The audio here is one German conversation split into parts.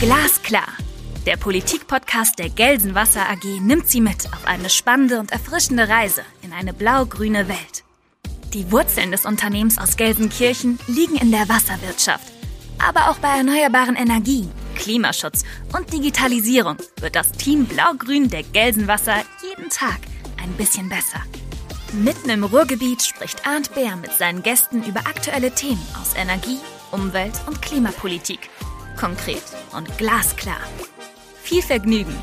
Glasklar. Der Politikpodcast der Gelsenwasser AG nimmt Sie mit auf eine spannende und erfrischende Reise in eine blau-grüne Welt. Die Wurzeln des Unternehmens aus Gelsenkirchen liegen in der Wasserwirtschaft. Aber auch bei erneuerbaren Energien, Klimaschutz und Digitalisierung wird das Team Blau-Grün der Gelsenwasser jeden Tag ein bisschen besser. Mitten im Ruhrgebiet spricht Arndt Bär mit seinen Gästen über aktuelle Themen aus Energie, Umwelt und Klimapolitik. Konkret und glasklar. Viel Vergnügen!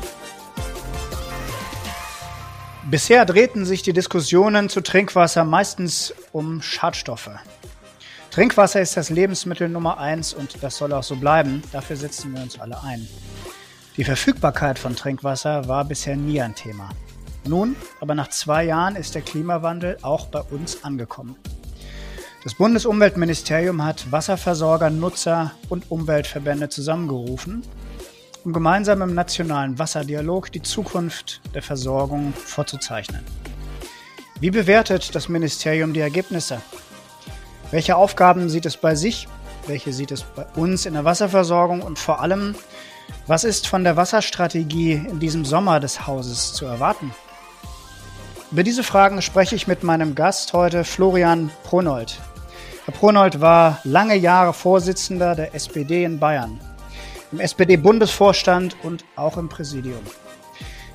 Bisher drehten sich die Diskussionen zu Trinkwasser meistens um Schadstoffe. Trinkwasser ist das Lebensmittel Nummer eins und das soll auch so bleiben. Dafür setzen wir uns alle ein. Die Verfügbarkeit von Trinkwasser war bisher nie ein Thema. Nun, aber nach zwei Jahren ist der Klimawandel auch bei uns angekommen. Das Bundesumweltministerium hat Wasserversorger, Nutzer und Umweltverbände zusammengerufen, um gemeinsam im nationalen Wasserdialog die Zukunft der Versorgung vorzuzeichnen. Wie bewertet das Ministerium die Ergebnisse? Welche Aufgaben sieht es bei sich? Welche sieht es bei uns in der Wasserversorgung? Und vor allem, was ist von der Wasserstrategie in diesem Sommer des Hauses zu erwarten? Über diese Fragen spreche ich mit meinem Gast heute, Florian Pronold. Herr Pronold war lange Jahre Vorsitzender der SPD in Bayern, im SPD-Bundesvorstand und auch im Präsidium.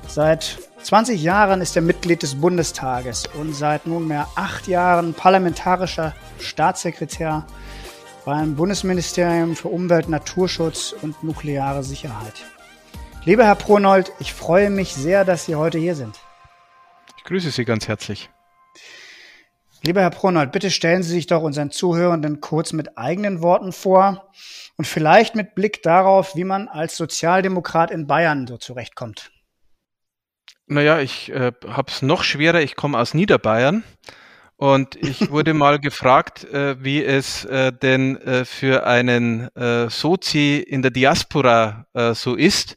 Seit 20 Jahren ist er Mitglied des Bundestages und seit nunmehr acht Jahren parlamentarischer Staatssekretär beim Bundesministerium für Umwelt, Naturschutz und nukleare Sicherheit. Lieber Herr Pronold, ich freue mich sehr, dass Sie heute hier sind. Ich grüße Sie ganz herzlich. Lieber Herr Pronold, bitte stellen Sie sich doch unseren Zuhörenden kurz mit eigenen Worten vor und vielleicht mit Blick darauf, wie man als Sozialdemokrat in Bayern so zurechtkommt. Naja, ich äh, habe es noch schwerer. Ich komme aus Niederbayern und ich wurde mal gefragt, äh, wie es äh, denn äh, für einen äh, Sozi in der Diaspora äh, so ist.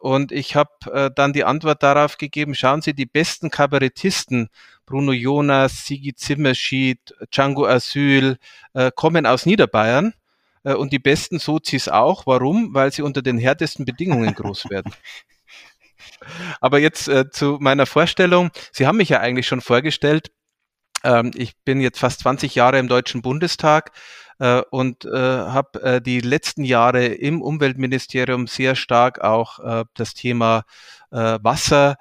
Und ich habe dann die Antwort darauf gegeben, schauen Sie, die besten Kabarettisten, Bruno Jonas, Sigi Zimmerschied, Django Asyl, kommen aus Niederbayern und die besten Sozis auch. Warum? Weil sie unter den härtesten Bedingungen groß werden. Aber jetzt äh, zu meiner Vorstellung. Sie haben mich ja eigentlich schon vorgestellt. Ähm, ich bin jetzt fast 20 Jahre im Deutschen Bundestag äh, und äh, habe äh, die letzten Jahre im Umweltministerium sehr stark auch äh, das Thema äh, Wasser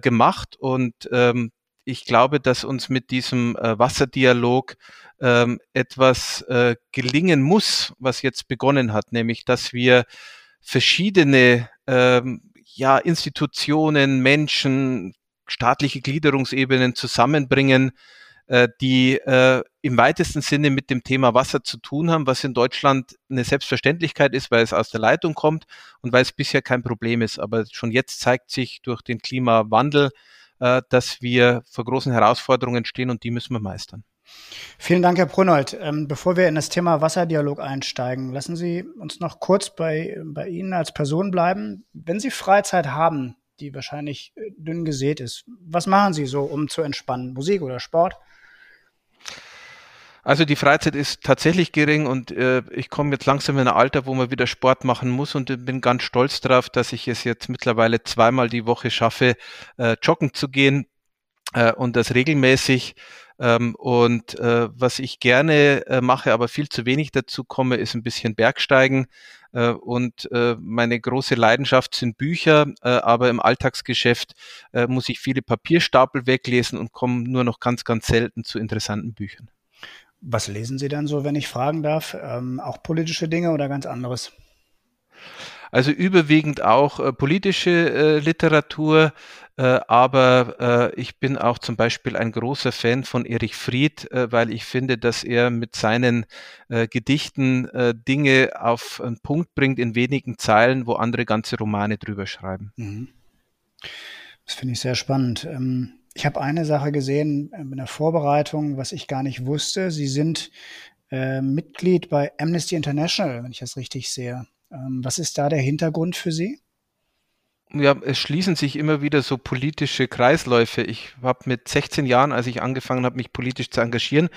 gemacht und ähm, ich glaube, dass uns mit diesem Wasserdialog ähm, etwas gelingen muss, was jetzt begonnen hat, nämlich dass wir verschiedene ähm, ja, Institutionen, Menschen, staatliche Gliederungsebenen zusammenbringen, äh, die äh, im weitesten Sinne mit dem Thema Wasser zu tun haben, was in Deutschland eine Selbstverständlichkeit ist, weil es aus der Leitung kommt und weil es bisher kein Problem ist. Aber schon jetzt zeigt sich durch den Klimawandel, äh, dass wir vor großen Herausforderungen stehen und die müssen wir meistern. Vielen Dank, Herr Brunnold. Ähm, bevor wir in das Thema Wasserdialog einsteigen, lassen Sie uns noch kurz bei, bei Ihnen als Person bleiben. Wenn Sie Freizeit haben, die wahrscheinlich äh, dünn gesät ist, was machen Sie so, um zu entspannen? Musik oder Sport? Also die Freizeit ist tatsächlich gering und äh, ich komme jetzt langsam in ein Alter, wo man wieder Sport machen muss und bin ganz stolz darauf, dass ich es jetzt mittlerweile zweimal die Woche schaffe, äh, joggen zu gehen äh, und das regelmäßig. Ähm, und äh, was ich gerne äh, mache, aber viel zu wenig dazu komme, ist ein bisschen Bergsteigen. Äh, und äh, meine große Leidenschaft sind Bücher, äh, aber im Alltagsgeschäft äh, muss ich viele Papierstapel weglesen und komme nur noch ganz, ganz selten zu interessanten Büchern. Was lesen Sie dann so, wenn ich fragen darf? Ähm, auch politische Dinge oder ganz anderes? Also überwiegend auch äh, politische äh, Literatur, äh, aber äh, ich bin auch zum Beispiel ein großer Fan von Erich Fried, äh, weil ich finde, dass er mit seinen äh, Gedichten Dinge auf einen Punkt bringt in wenigen Zeilen, wo andere ganze Romane drüber schreiben. Mhm. Das finde ich sehr spannend. Ähm ich habe eine Sache gesehen äh, in der Vorbereitung, was ich gar nicht wusste. Sie sind äh, Mitglied bei Amnesty International, wenn ich das richtig sehe. Ähm, was ist da der Hintergrund für Sie? Ja, es schließen sich immer wieder so politische Kreisläufe. Ich habe mit 16 Jahren, als ich angefangen habe, mich politisch zu engagieren,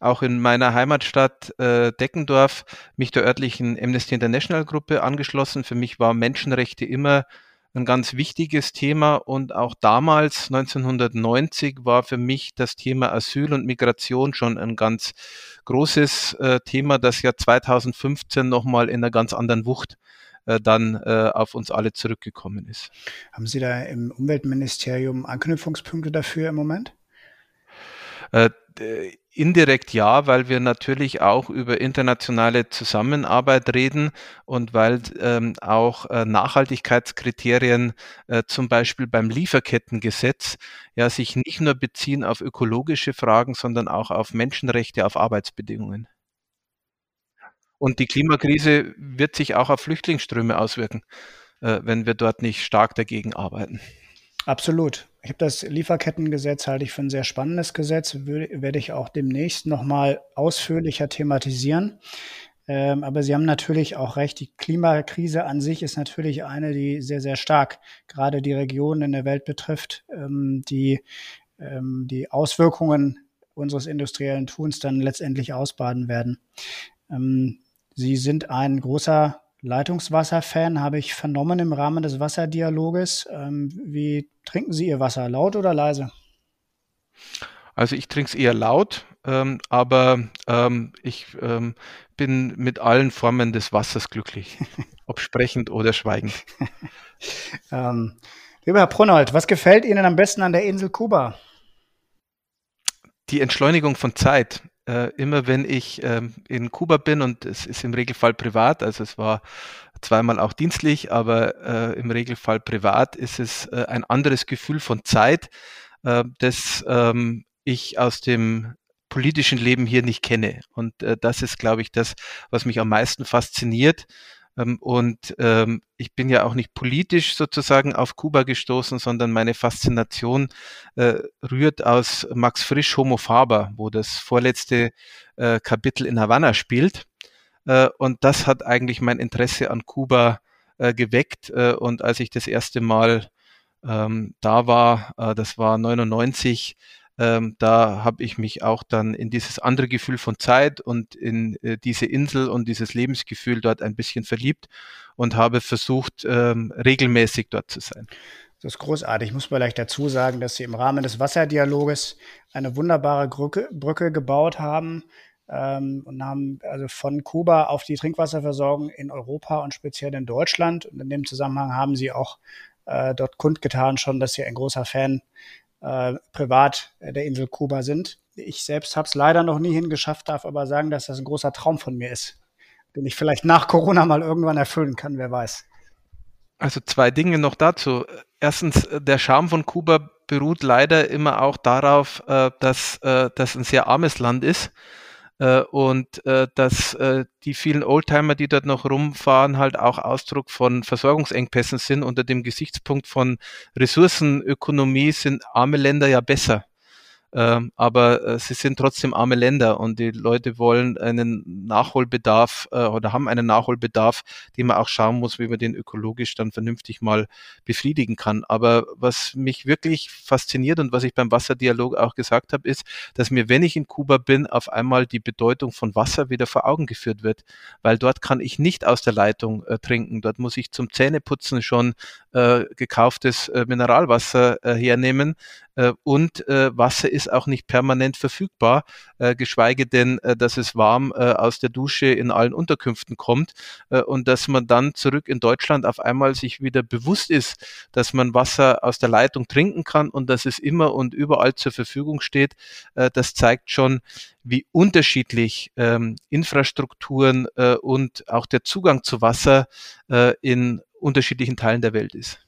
auch in meiner Heimatstadt äh, Deckendorf, mich der örtlichen Amnesty International Gruppe angeschlossen. Für mich war Menschenrechte immer ein ganz wichtiges Thema und auch damals, 1990, war für mich das Thema Asyl und Migration schon ein ganz großes äh, Thema, das ja 2015 nochmal in einer ganz anderen Wucht äh, dann äh, auf uns alle zurückgekommen ist. Haben Sie da im Umweltministerium Anknüpfungspunkte dafür im Moment? Äh, indirekt ja, weil wir natürlich auch über internationale Zusammenarbeit reden und weil ähm, auch äh, Nachhaltigkeitskriterien äh, zum Beispiel beim Lieferkettengesetz ja sich nicht nur beziehen auf ökologische Fragen, sondern auch auf Menschenrechte, auf Arbeitsbedingungen. Und die Klimakrise wird sich auch auf Flüchtlingsströme auswirken, äh, wenn wir dort nicht stark dagegen arbeiten. Absolut. Ich habe das Lieferkettengesetz halte ich für ein sehr spannendes Gesetz, werde ich auch demnächst nochmal ausführlicher thematisieren. Ähm, aber Sie haben natürlich auch recht, die Klimakrise an sich ist natürlich eine, die sehr, sehr stark gerade die Regionen in der Welt betrifft, ähm, die ähm, die Auswirkungen unseres industriellen Tuns dann letztendlich ausbaden werden. Sie sind ein großer Leitungswasser-Fan, habe ich vernommen im Rahmen des Wasserdialoges. Ähm, wie trinken Sie Ihr Wasser, laut oder leise? Also ich trinke es eher laut, ähm, aber ähm, ich ähm, bin mit allen Formen des Wassers glücklich, ob sprechend oder schweigend. ähm, lieber Herr Brunnold, was gefällt Ihnen am besten an der Insel Kuba? Die Entschleunigung von Zeit äh, immer wenn ich ähm, in Kuba bin und es ist im Regelfall privat, also es war zweimal auch dienstlich, aber äh, im Regelfall privat ist es äh, ein anderes Gefühl von Zeit, äh, das ähm, ich aus dem politischen Leben hier nicht kenne. Und äh, das ist, glaube ich, das, was mich am meisten fasziniert. Ähm, und ähm, ich bin ja auch nicht politisch sozusagen auf Kuba gestoßen, sondern meine Faszination äh, rührt aus Max Frisch Homo Faber, wo das vorletzte äh, Kapitel in Havanna spielt. Äh, und das hat eigentlich mein Interesse an Kuba äh, geweckt. Äh, und als ich das erste Mal ähm, da war, äh, das war 99, ähm, da habe ich mich auch dann in dieses andere Gefühl von Zeit und in äh, diese Insel und dieses Lebensgefühl dort ein bisschen verliebt und habe versucht, ähm, regelmäßig dort zu sein. Das ist großartig. Ich muss vielleicht dazu sagen, dass Sie im Rahmen des Wasserdialoges eine wunderbare Brücke, Brücke gebaut haben ähm, und haben also von Kuba auf die Trinkwasserversorgung in Europa und speziell in Deutschland. Und in dem Zusammenhang haben Sie auch äh, dort kundgetan schon, dass Sie ein großer Fan äh, privat der Insel Kuba sind. Ich selbst habe es leider noch nie hingeschafft, darf aber sagen, dass das ein großer Traum von mir ist, den ich vielleicht nach Corona mal irgendwann erfüllen kann, wer weiß. Also zwei Dinge noch dazu. Erstens, der Charme von Kuba beruht leider immer auch darauf, äh, dass äh, das ein sehr armes Land ist äh, und äh, dass äh, die vielen Oldtimer, die dort noch rumfahren, halt auch Ausdruck von Versorgungsengpässen sind. Unter dem Gesichtspunkt von Ressourcenökonomie sind arme Länder ja besser. Ähm, aber äh, sie sind trotzdem arme Länder und die Leute wollen einen Nachholbedarf äh, oder haben einen Nachholbedarf, den man auch schauen muss, wie man den ökologisch dann vernünftig mal befriedigen kann. Aber was mich wirklich fasziniert und was ich beim Wasserdialog auch gesagt habe, ist, dass mir, wenn ich in Kuba bin, auf einmal die Bedeutung von Wasser wieder vor Augen geführt wird, weil dort kann ich nicht aus der Leitung äh, trinken. Dort muss ich zum Zähneputzen schon äh, gekauftes äh, Mineralwasser äh, hernehmen und äh, Wasser ist auch nicht permanent verfügbar, äh, geschweige denn, äh, dass es warm äh, aus der Dusche in allen Unterkünften kommt äh, und dass man dann zurück in Deutschland auf einmal sich wieder bewusst ist, dass man Wasser aus der Leitung trinken kann und dass es immer und überall zur Verfügung steht. Äh, das zeigt schon, wie unterschiedlich ähm, Infrastrukturen äh, und auch der Zugang zu Wasser äh, in unterschiedlichen Teilen der Welt ist.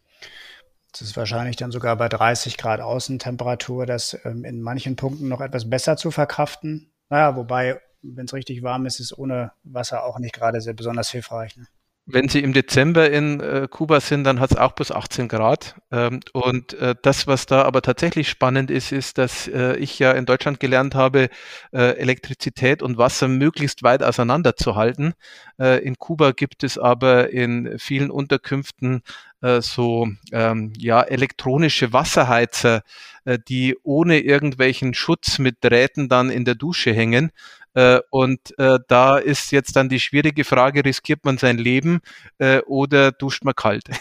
Das ist wahrscheinlich dann sogar bei 30 Grad Außentemperatur, das ähm, in manchen Punkten noch etwas besser zu verkraften. Naja, wobei, wenn es richtig warm ist, ist ohne Wasser auch nicht gerade sehr besonders hilfreich. Ne? Wenn Sie im Dezember in äh, Kuba sind, dann hat es auch bis 18 Grad. Ähm, und äh, das, was da aber tatsächlich spannend ist, ist, dass äh, ich ja in Deutschland gelernt habe, äh, Elektrizität und Wasser möglichst weit auseinanderzuhalten. Äh, in Kuba gibt es aber in vielen Unterkünften äh, so ähm, ja elektronische Wasserheizer, die ohne irgendwelchen Schutz mit Drähten dann in der Dusche hängen und äh, da ist jetzt dann die schwierige Frage, riskiert man sein Leben äh, oder duscht man kalt?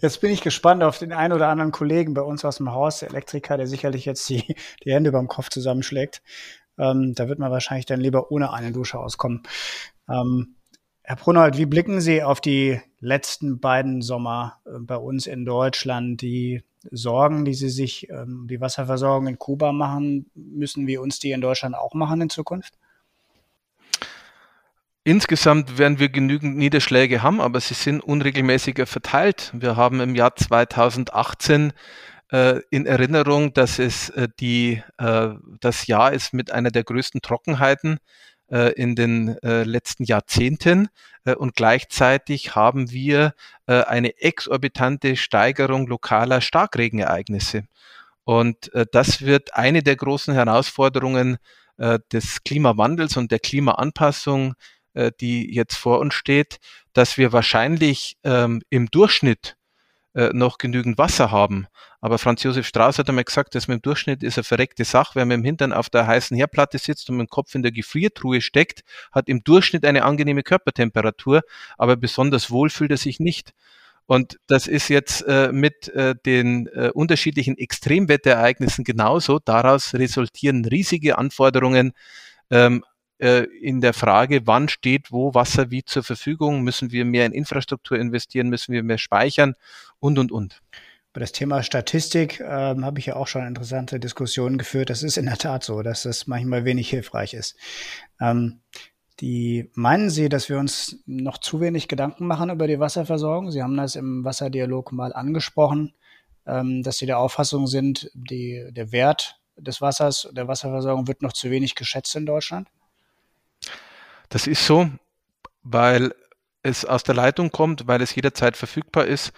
Jetzt bin ich gespannt auf den einen oder anderen Kollegen bei uns aus dem Haus, der Elektriker, der sicherlich jetzt die, die Hände beim Kopf zusammenschlägt. Ähm, da wird man wahrscheinlich dann lieber ohne eine Dusche auskommen. Ähm, Herr Brunhold, wie blicken Sie auf die letzten beiden Sommer äh, bei uns in Deutschland, die Sorgen, die sie sich ähm, die Wasserversorgung in Kuba machen, müssen wir uns die in Deutschland auch machen in Zukunft? Insgesamt werden wir genügend Niederschläge haben, aber sie sind unregelmäßiger verteilt. Wir haben im Jahr 2018 äh, in Erinnerung, dass es äh, die, äh, das Jahr ist mit einer der größten Trockenheiten äh, in den äh, letzten Jahrzehnten äh, und gleichzeitig haben wir äh, eine exorbitante Steigerung lokaler Starkregenereignisse. Und äh, das wird eine der großen Herausforderungen äh, des Klimawandels und der Klimaanpassung, die jetzt vor uns steht, dass wir wahrscheinlich ähm, im Durchschnitt noch genügend Wasser haben, aber Franz Josef Strauß hat einmal gesagt, dass mit dem Durchschnitt ist eine verreckte Sache. Wer mit dem Hintern auf der heißen Herdplatte sitzt und mit dem Kopf in der Gefriertruhe steckt, hat im Durchschnitt eine angenehme Körpertemperatur, aber besonders wohl fühlt er sich nicht. Und das ist jetzt äh, mit äh, den äh, unterschiedlichen Extremwetterereignissen genauso. Daraus resultieren riesige Anforderungen ähm, äh, in der Frage, wann steht wo Wasser wie zur Verfügung. Müssen wir mehr in Infrastruktur investieren? Müssen wir mehr speichern? Und, und, und. Über das Thema Statistik ähm, habe ich ja auch schon interessante Diskussionen geführt. Das ist in der Tat so, dass das manchmal wenig hilfreich ist. Ähm, die meinen Sie, dass wir uns noch zu wenig Gedanken machen über die Wasserversorgung? Sie haben das im Wasserdialog mal angesprochen, ähm, dass Sie der Auffassung sind, die, der Wert des Wassers, der Wasserversorgung wird noch zu wenig geschätzt in Deutschland? Das ist so, weil es aus der Leitung kommt, weil es jederzeit verfügbar ist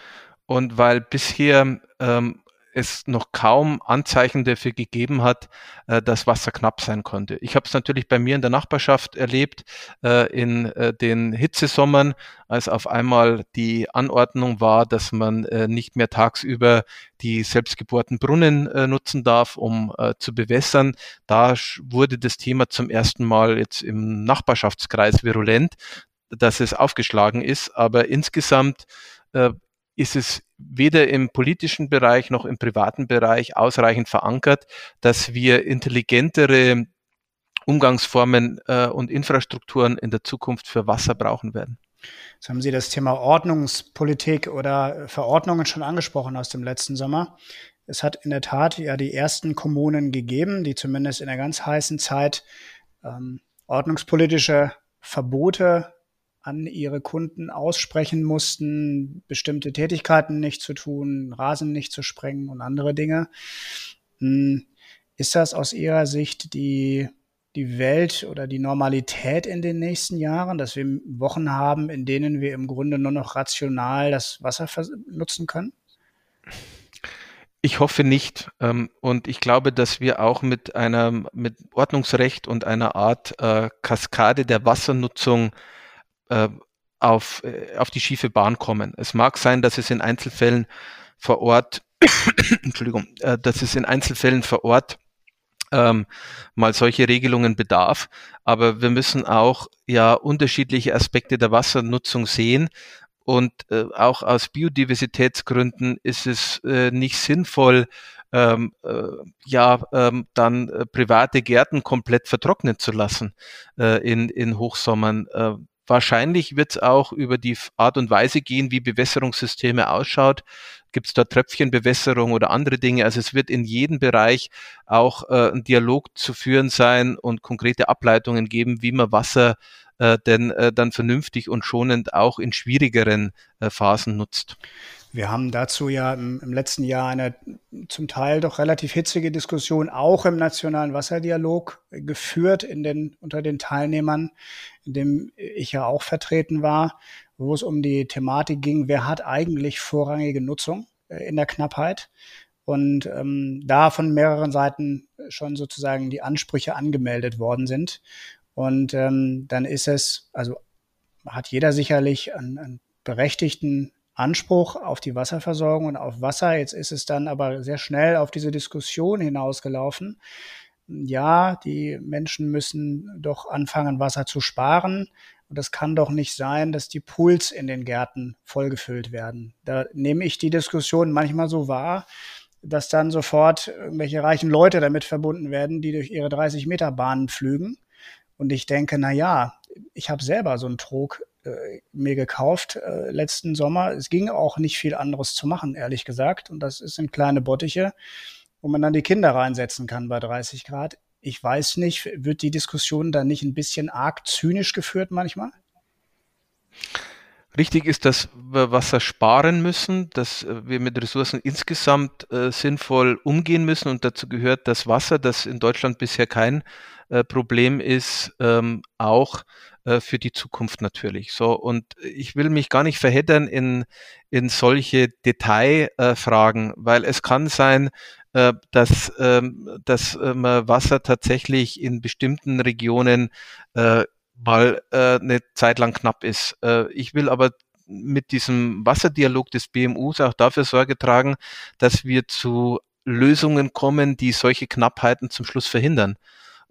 und weil bisher ähm, es noch kaum Anzeichen dafür gegeben hat, äh, dass Wasser knapp sein konnte. Ich habe es natürlich bei mir in der Nachbarschaft erlebt, äh, in äh, den Hitzesommern, als auf einmal die Anordnung war, dass man äh, nicht mehr tagsüber die selbstgebohrten Brunnen äh, nutzen darf, um äh, zu bewässern. Da wurde das Thema zum ersten Mal jetzt im Nachbarschaftskreis virulent, dass es aufgeschlagen ist. Aber insgesamt ist es weder im politischen Bereich noch im privaten Bereich ausreichend verankert, dass wir intelligentere Umgangsformen äh, und Infrastrukturen in der Zukunft für Wasser brauchen werden. Jetzt haben Sie das Thema Ordnungspolitik oder Verordnungen schon angesprochen aus dem letzten Sommer. Es hat in der Tat ja die ersten Kommunen gegeben, die zumindest in der ganz heißen Zeit ähm, ordnungspolitische Verbote an ihre Kunden aussprechen mussten, bestimmte Tätigkeiten nicht zu tun, Rasen nicht zu sprengen und andere Dinge. Hm, ist das aus Ihrer Sicht die, die Welt oder die Normalität in den nächsten Jahren, dass wir Wochen haben, in denen wir im Grunde nur noch rational das Wasser nutzen können? Ich hoffe nicht. Ähm, und ich glaube, dass wir auch mit einer, mit Ordnungsrecht und einer Art äh, Kaskade der Wassernutzung auf, äh, auf die schiefe Bahn kommen. Es mag sein, dass es in Einzelfällen vor Ort, Entschuldigung, äh, dass es in Einzelfällen vor Ort ähm, mal solche Regelungen bedarf. Aber wir müssen auch ja unterschiedliche Aspekte der Wassernutzung sehen. Und äh, auch aus Biodiversitätsgründen ist es äh, nicht sinnvoll, ähm, äh, ja, ähm, dann äh, private Gärten komplett vertrocknen zu lassen in, in Hochsommern. Wahrscheinlich wird es auch über die Art und Weise gehen, wie Bewässerungssysteme ausschaut. Gibt es da Tröpfchenbewässerung oder andere Dinge? Also es wird in jedem Bereich auch äh, ein Dialog zu führen sein und konkrete Ableitungen geben, wie man Wasser äh, denn äh, dann vernünftig und schonend auch in schwierigeren äh, Phasen nutzt. Wir haben dazu ja im, im, letzten Jahr eine zum Teil doch relativ hitzige Diskussion auch im Nationalen Wasserdialog geführt in den, unter den Teilnehmern, in dem ich ja auch vertreten war, wo es um die Thematik ging, wer hat eigentlich vorrangige Nutzung äh, in der Knappheit? Und ähm, da von mehreren Seiten schon sozusagen die Ansprüche angemeldet worden sind. Und ähm, dann ist es, also hat jeder sicherlich einen, einen berechtigten Anspruch auf die Wasserversorgung und auf Wasser. Jetzt ist es dann aber sehr schnell auf diese Diskussion hinausgelaufen. Ja, die Menschen müssen doch anfangen, Wasser zu sparen. Und es kann doch nicht sein, dass die Pools in den Gärten vollgefüllt werden. Da nehme ich die Diskussion manchmal so wahr, dass dann sofort irgendwelche reichen Leute damit verbunden werden, die durch ihre 30 Meter Bahnen pflügen. Und ich denke, na ja, ich habe selber so einen Trog äh, mir gekauft äh, letzten Sommer. Es ging auch nicht viel anderes zu machen, ehrlich gesagt. Und das sind kleine Bottiche, wo man dann die Kinder reinsetzen kann bei 30 Grad. Ich weiß nicht, wird die Diskussion dann nicht ein bisschen arg zynisch geführt manchmal? Richtig ist, dass wir Wasser sparen müssen, dass wir mit Ressourcen insgesamt äh, sinnvoll umgehen müssen und dazu gehört das Wasser, das in Deutschland bisher kein äh, Problem ist, ähm, auch äh, für die Zukunft natürlich. So, und ich will mich gar nicht verheddern in, in solche Detailfragen, weil es kann sein, äh, dass, ähm, dass ähm, Wasser tatsächlich in bestimmten Regionen äh, mal äh, eine Zeit lang knapp ist. Äh, ich will aber mit diesem Wasserdialog des BMUs auch dafür Sorge tragen, dass wir zu Lösungen kommen, die solche Knappheiten zum Schluss verhindern.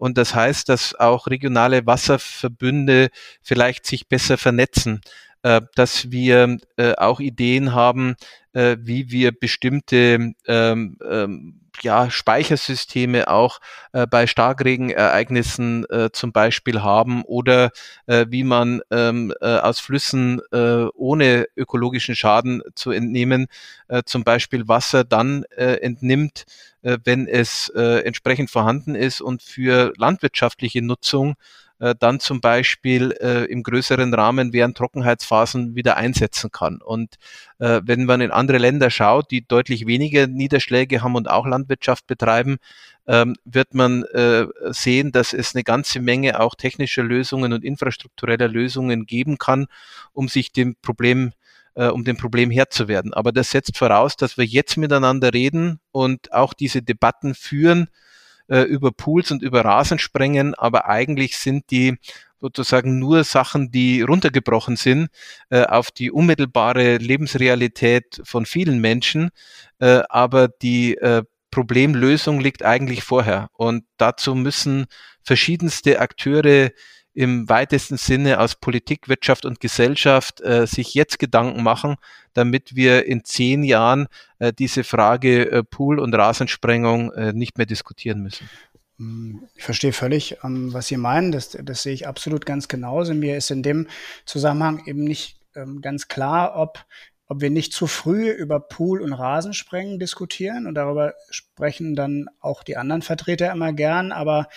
Und das heißt, dass auch regionale Wasserverbünde vielleicht sich besser vernetzen, äh, dass wir äh, auch Ideen haben, äh, wie wir bestimmte ähm, ähm, ja, Speichersysteme auch äh, bei Starkregenereignissen äh, zum Beispiel haben oder äh, wie man ähm, äh, aus Flüssen äh, ohne ökologischen Schaden zu entnehmen, äh, zum Beispiel Wasser dann äh, entnimmt, äh, wenn es äh, entsprechend vorhanden ist und für landwirtschaftliche Nutzung dann zum Beispiel äh, im größeren Rahmen während Trockenheitsphasen wieder einsetzen kann. Und äh, wenn man in andere Länder schaut, die deutlich weniger Niederschläge haben und auch Landwirtschaft betreiben, ähm, wird man äh, sehen, dass es eine ganze Menge auch technischer Lösungen und infrastruktureller Lösungen geben kann, um sich dem Problem äh, um dem Problem Herr zu werden. Aber das setzt voraus, dass wir jetzt miteinander reden und auch diese Debatten führen, äh, über Pools und über Rasensprengen, aber eigentlich sind die sozusagen nur Sachen, die runtergebrochen sind äh, auf die unmittelbare Lebensrealität von vielen Menschen, äh, aber die äh, Problemlösung liegt eigentlich vorher. Und dazu müssen verschiedenste Akteure im weitesten Sinne aus Politik, Wirtschaft und Gesellschaft äh, sich jetzt Gedanken machen, damit wir in zehn Jahren äh, diese Frage äh, Pool- und Rasensprengung äh, nicht mehr diskutieren müssen. Hm, ich verstehe völlig, ähm, was Sie meinen. Das, das sehe ich absolut ganz genauso. Mir ist in dem Zusammenhang eben nicht ähm, ganz klar, ob ob wir nicht zu früh über Pool- und Rasensprengen diskutieren und darüber sprechen dann auch die anderen Vertreter immer gern, aber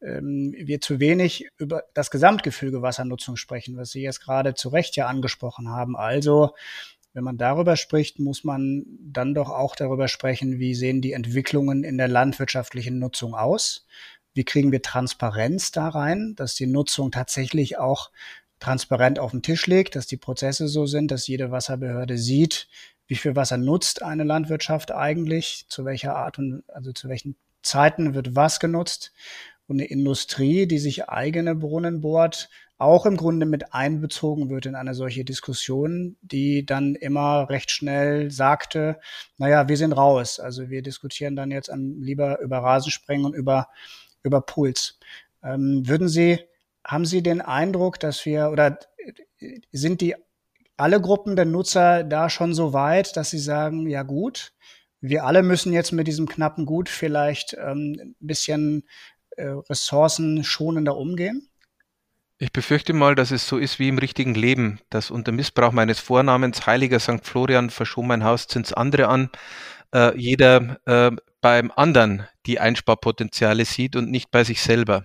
ähm, wir zu wenig über das Gesamtgefüge Wassernutzung sprechen, was Sie jetzt gerade zu Recht ja angesprochen haben. Also, wenn man darüber spricht, muss man dann doch auch darüber sprechen, wie sehen die Entwicklungen in der landwirtschaftlichen Nutzung aus? Wie kriegen wir Transparenz da rein, dass die Nutzung tatsächlich auch transparent auf den Tisch legt, dass die Prozesse so sind, dass jede Wasserbehörde sieht, wie viel Wasser nutzt eine Landwirtschaft eigentlich, zu welcher Art und also zu welchen Zeiten wird was genutzt und eine Industrie, die sich eigene Brunnen bohrt, auch im Grunde mit einbezogen wird in eine solche Diskussion, die dann immer recht schnell sagte, naja, wir sind raus. Also wir diskutieren dann jetzt an, lieber über Rasensprengen und über, über Pools. Ähm, würden Sie, haben Sie den Eindruck, dass wir, oder sind die alle Gruppen der Nutzer da schon so weit, dass sie sagen, ja gut, wir alle müssen jetzt mit diesem knappen Gut vielleicht ähm, ein bisschen äh, ressourcenschonender umgehen? Ich befürchte mal, dass es so ist wie im richtigen Leben, dass unter Missbrauch meines Vornamens Heiliger St. Florian verschon mein Haus zins andere an, äh, jeder äh, beim anderen die Einsparpotenziale sieht und nicht bei sich selber.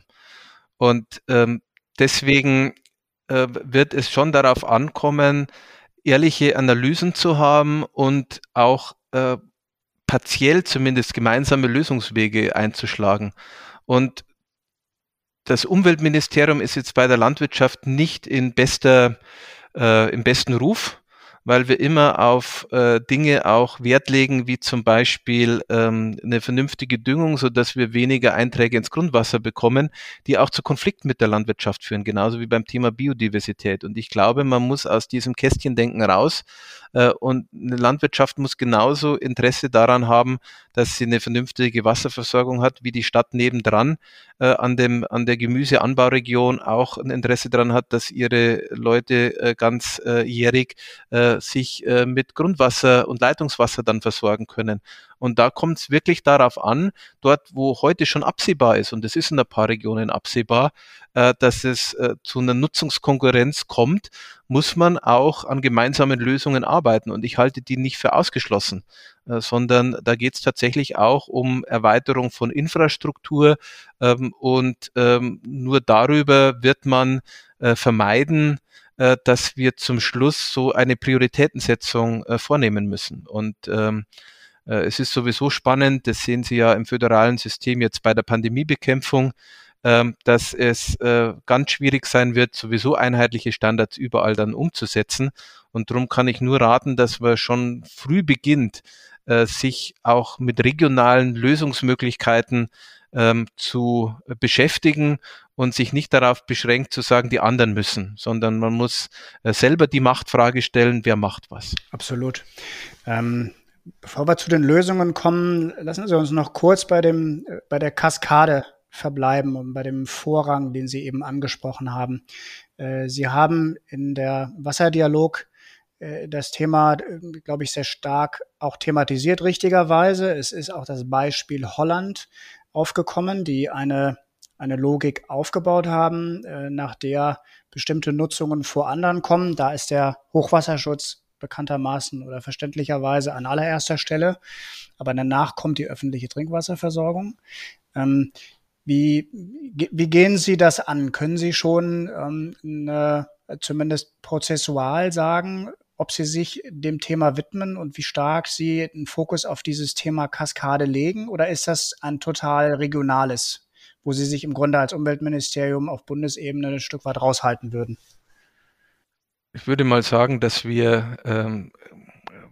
Und ähm, deswegen äh, wird es schon darauf ankommen, ehrliche Analysen zu haben und auch äh, partiell zumindest gemeinsame Lösungswege einzuschlagen. Und das Umweltministerium ist jetzt bei der Landwirtschaft nicht in bester, äh, im besten Ruf weil wir immer auf äh, Dinge auch Wert legen, wie zum Beispiel ähm, eine vernünftige Düngung, so dass wir weniger Einträge ins Grundwasser bekommen, die auch zu Konflikten mit der Landwirtschaft führen, genauso wie beim Thema Biodiversität. Und ich glaube, man muss aus diesem Kästchendenken raus äh, und eine Landwirtschaft muss genauso Interesse daran haben, dass sie eine vernünftige Wasserversorgung hat, wie die Stadt nebendran äh, an dem an der Gemüseanbauregion auch ein Interesse daran hat, dass ihre Leute äh, ganzjährig äh, sich äh, mit Grundwasser und Leitungswasser dann versorgen können. Und da kommt es wirklich darauf an, dort, wo heute schon absehbar ist, und es ist in ein paar Regionen absehbar, äh, dass es äh, zu einer Nutzungskonkurrenz kommt, muss man auch an gemeinsamen Lösungen arbeiten. Und ich halte die nicht für ausgeschlossen, sondern da geht es tatsächlich auch um Erweiterung von Infrastruktur. Ähm, und ähm, nur darüber wird man vermeiden, äh, dass wir zum Schluss so eine Prioritätensetzung äh, vornehmen müssen. Und ähm, äh, es ist sowieso spannend, das sehen Sie ja im föderalen System jetzt bei der Pandemiebekämpfung, ähm, dass es äh, ganz schwierig sein wird, sowieso einheitliche Standards überall dann umzusetzen. Und darum kann ich nur raten, dass man schon früh beginnt, äh, sich auch mit regionalen Lösungsmöglichkeiten ähm, zu beschäftigen und sich nicht darauf beschränkt zu sagen, die anderen müssen, sondern man muss äh, selber die Machtfrage stellen, wer macht was. Absolut. Ähm, bevor wir zu den Lösungen kommen, lassen Sie uns noch kurz bei dem, äh, bei der Kaskade verbleiben und bei dem Vorrang, den Sie eben angesprochen haben. Äh, Sie haben in der Wasserdialog äh, das Thema, glaube ich, sehr stark auch thematisiert, richtigerweise. Es ist auch das Beispiel Holland aufgekommen, die eine, eine Logik aufgebaut haben, nach der bestimmte Nutzungen vor anderen kommen. Da ist der Hochwasserschutz bekanntermaßen oder verständlicherweise an allererster Stelle. Aber danach kommt die öffentliche Trinkwasserversorgung. Ähm, wie, wie gehen Sie das an? Können Sie schon ähm, eine, zumindest prozessual sagen, ob Sie sich dem Thema widmen und wie stark Sie einen Fokus auf dieses Thema Kaskade legen? Oder ist das ein total regionales, wo Sie sich im Grunde als Umweltministerium auf Bundesebene ein Stück weit raushalten würden? Ich würde mal sagen, dass wir ähm,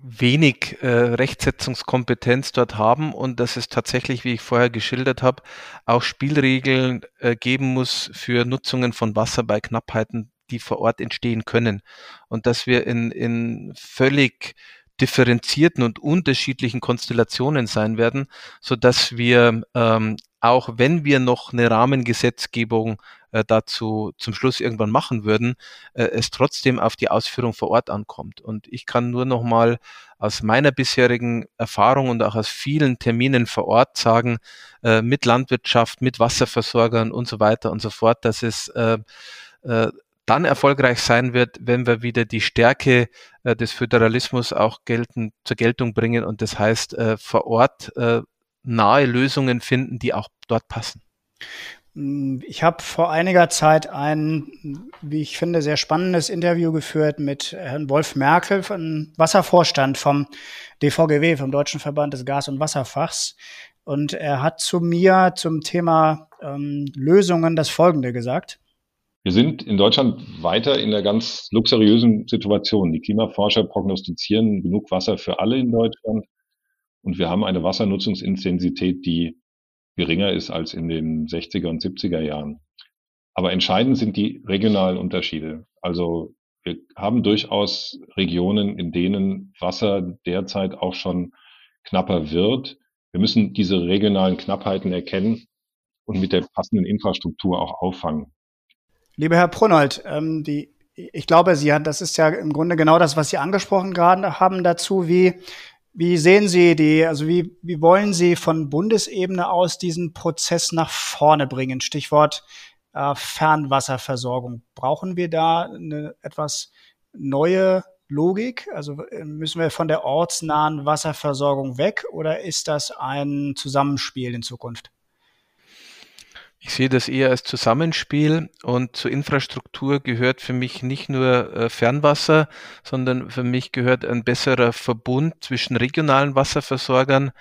wenig äh, Rechtsetzungskompetenz dort haben und dass es tatsächlich, wie ich vorher geschildert habe, auch Spielregeln äh, geben muss für Nutzungen von Wasser bei Knappheiten, die vor Ort entstehen können. Und dass wir in, in völlig differenzierten und unterschiedlichen Konstellationen sein werden, so dass wir ähm, auch wenn wir noch eine Rahmengesetzgebung äh, dazu zum Schluss irgendwann machen würden, äh, es trotzdem auf die Ausführung vor Ort ankommt. Und ich kann nur noch mal aus meiner bisherigen Erfahrung und auch aus vielen Terminen vor Ort sagen, äh, mit Landwirtschaft, mit Wasserversorgern und so weiter und so fort, dass es äh, äh, dann erfolgreich sein wird, wenn wir wieder die Stärke äh, des Föderalismus auch gelten, zur Geltung bringen und das heißt äh, vor Ort äh, nahe Lösungen finden, die auch dort passen. Ich habe vor einiger Zeit ein, wie ich finde, sehr spannendes Interview geführt mit Herrn Wolf Merkel, von Wasservorstand vom DVGW, vom Deutschen Verband des Gas- und Wasserfachs. Und er hat zu mir zum Thema ähm, Lösungen das Folgende gesagt. Wir sind in Deutschland weiter in einer ganz luxuriösen Situation. Die Klimaforscher prognostizieren genug Wasser für alle in Deutschland. Und wir haben eine Wassernutzungsintensität, die geringer ist als in den 60er und 70er Jahren. Aber entscheidend sind die regionalen Unterschiede. Also wir haben durchaus Regionen, in denen Wasser derzeit auch schon knapper wird. Wir müssen diese regionalen Knappheiten erkennen und mit der passenden Infrastruktur auch auffangen. Lieber Herr Brunnold, ähm, die, ich glaube, Sie, das ist ja im Grunde genau das, was Sie angesprochen gerade haben dazu, wie wie sehen Sie die, also wie, wie wollen Sie von Bundesebene aus diesen Prozess nach vorne bringen? Stichwort äh, Fernwasserversorgung. Brauchen wir da eine etwas neue Logik? Also äh, müssen wir von der ortsnahen Wasserversorgung weg oder ist das ein Zusammenspiel in Zukunft? Ich sehe das eher als Zusammenspiel und zur Infrastruktur gehört für mich nicht nur äh, Fernwasser, sondern für mich gehört ein besserer Verbund zwischen regionalen Wasserversorgern,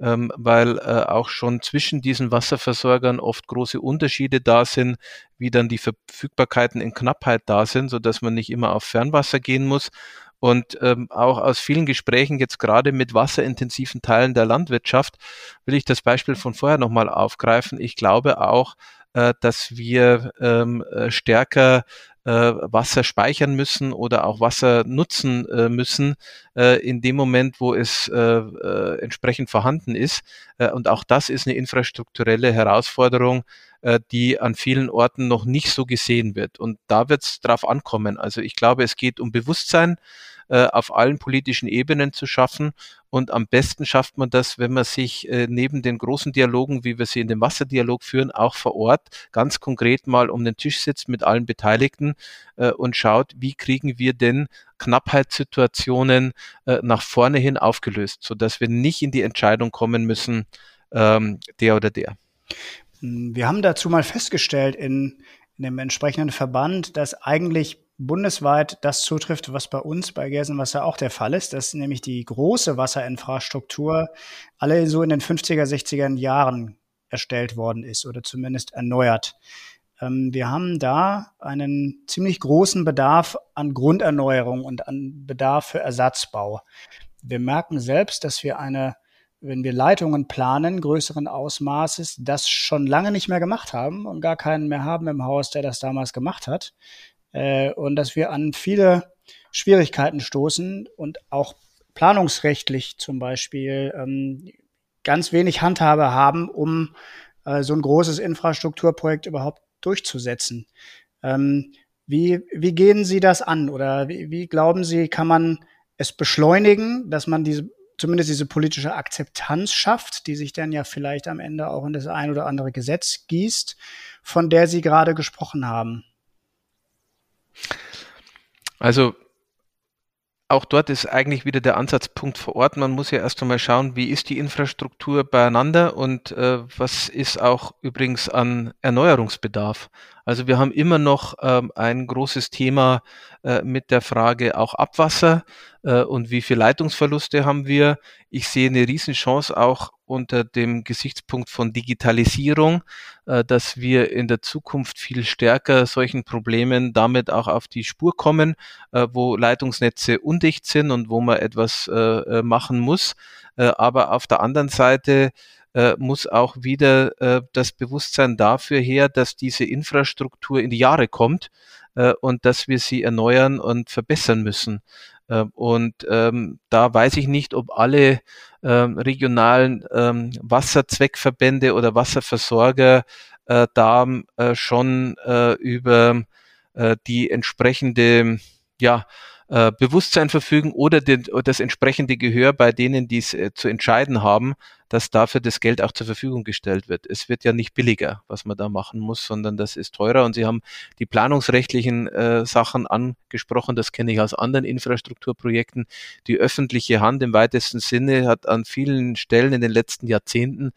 ähm, weil äh, auch schon zwischen diesen Wasserversorgern oft große Unterschiede da sind, wie dann die Verfügbarkeiten in Knappheit da sind, so dass man nicht immer auf Fernwasser gehen muss. Und ähm, auch aus vielen Gesprächen jetzt gerade mit wasserintensiven Teilen der Landwirtschaft will ich das Beispiel von vorher nochmal aufgreifen. Ich glaube auch, äh, dass wir ähm, äh, stärker äh, Wasser speichern müssen oder auch Wasser nutzen äh, müssen in dem Moment, wo es entsprechend vorhanden ist. Und auch das ist eine infrastrukturelle Herausforderung, äh, die an vielen Orten noch nicht so gesehen wird. Und da wird es drauf ankommen. Also ich glaube, es geht um Bewusstsein äh, auf allen politischen Ebenen zu schaffen. Und am besten schafft man das, wenn man sich äh, neben den großen Dialogen, wie wir sie in dem Wasserdialog führen, auch vor Ort ganz konkret mal um den Tisch sitzt mit allen Beteiligten und schaut, wie kriegen wir denn Knappheitssituationen nach vorne hin aufgelöst, sodass wir nicht in die Entscheidung kommen müssen, ähm, der oder der. Wir haben dazu mal festgestellt in, in dem entsprechenden Verband, dass eigentlich bundesweit das zutrifft, was bei uns bei Gelsenwasser auch der Fall ist, dass nämlich die große Wasserinfrastruktur alle so in den 50er, 60er Jahren erstellt worden ist oder zumindest erneuert. Ähm, wir haben da einen ziemlich großen Bedarf an Grunderneuerung und an Bedarf für Ersatzbau. Wir merken selbst, dass wir eine wenn wir Leitungen planen, größeren Ausmaßes, das schon lange nicht mehr gemacht haben und gar keinen mehr haben im Haus, der das damals gemacht hat äh, und dass wir an viele Schwierigkeiten stoßen und auch planungsrechtlich zum Beispiel ähm, ganz wenig Handhabe haben, um äh, so ein großes Infrastrukturprojekt überhaupt durchzusetzen. Ähm, wie, wie gehen Sie das an oder wie, wie glauben Sie, kann man es beschleunigen, dass man diese zumindest diese politische Akzeptanz schafft, die sich dann ja vielleicht am Ende auch in das ein oder andere Gesetz gießt, von der Sie gerade gesprochen haben? Also auch dort ist eigentlich wieder der Ansatzpunkt vor Ort. Man muss ja erst einmal schauen, wie ist die Infrastruktur beieinander und äh, was ist auch übrigens an Erneuerungsbedarf. Also wir haben immer noch ähm, ein großes Thema äh, mit der Frage auch Abwasser äh, und wie viel Leitungsverluste haben wir. Ich sehe eine Riesenchance auch unter dem Gesichtspunkt von Digitalisierung, äh, dass wir in der Zukunft viel stärker solchen Problemen damit auch auf die Spur kommen, äh, wo Leitungsnetze undicht sind und wo man etwas äh, machen muss. aber auf der anderen Seite muss auch wieder das Bewusstsein dafür her, dass diese Infrastruktur in die Jahre kommt und dass wir sie erneuern und verbessern müssen. Ähm, und ähm, da weiß ich nicht, ob alle ähm, regionalen ähm, Wasserzweckverbände oder Wasserversorger äh, da äh, schon äh, über äh, die entsprechende ja, äh, Bewusstsein verfügen oder den, das entsprechende Gehör bei denen, die es äh, zu entscheiden haben, dass dafür das Geld auch zur Verfügung gestellt wird. Es wird ja nicht billiger, was man da machen muss, sondern das ist teurer. Und Sie haben die planungsrechtlichen äh, Sachen angesprochen, das kenne ich aus anderen Infrastrukturprojekten. Die öffentliche Hand im weitesten Sinne hat an vielen Stellen in den letzten Jahrzehnten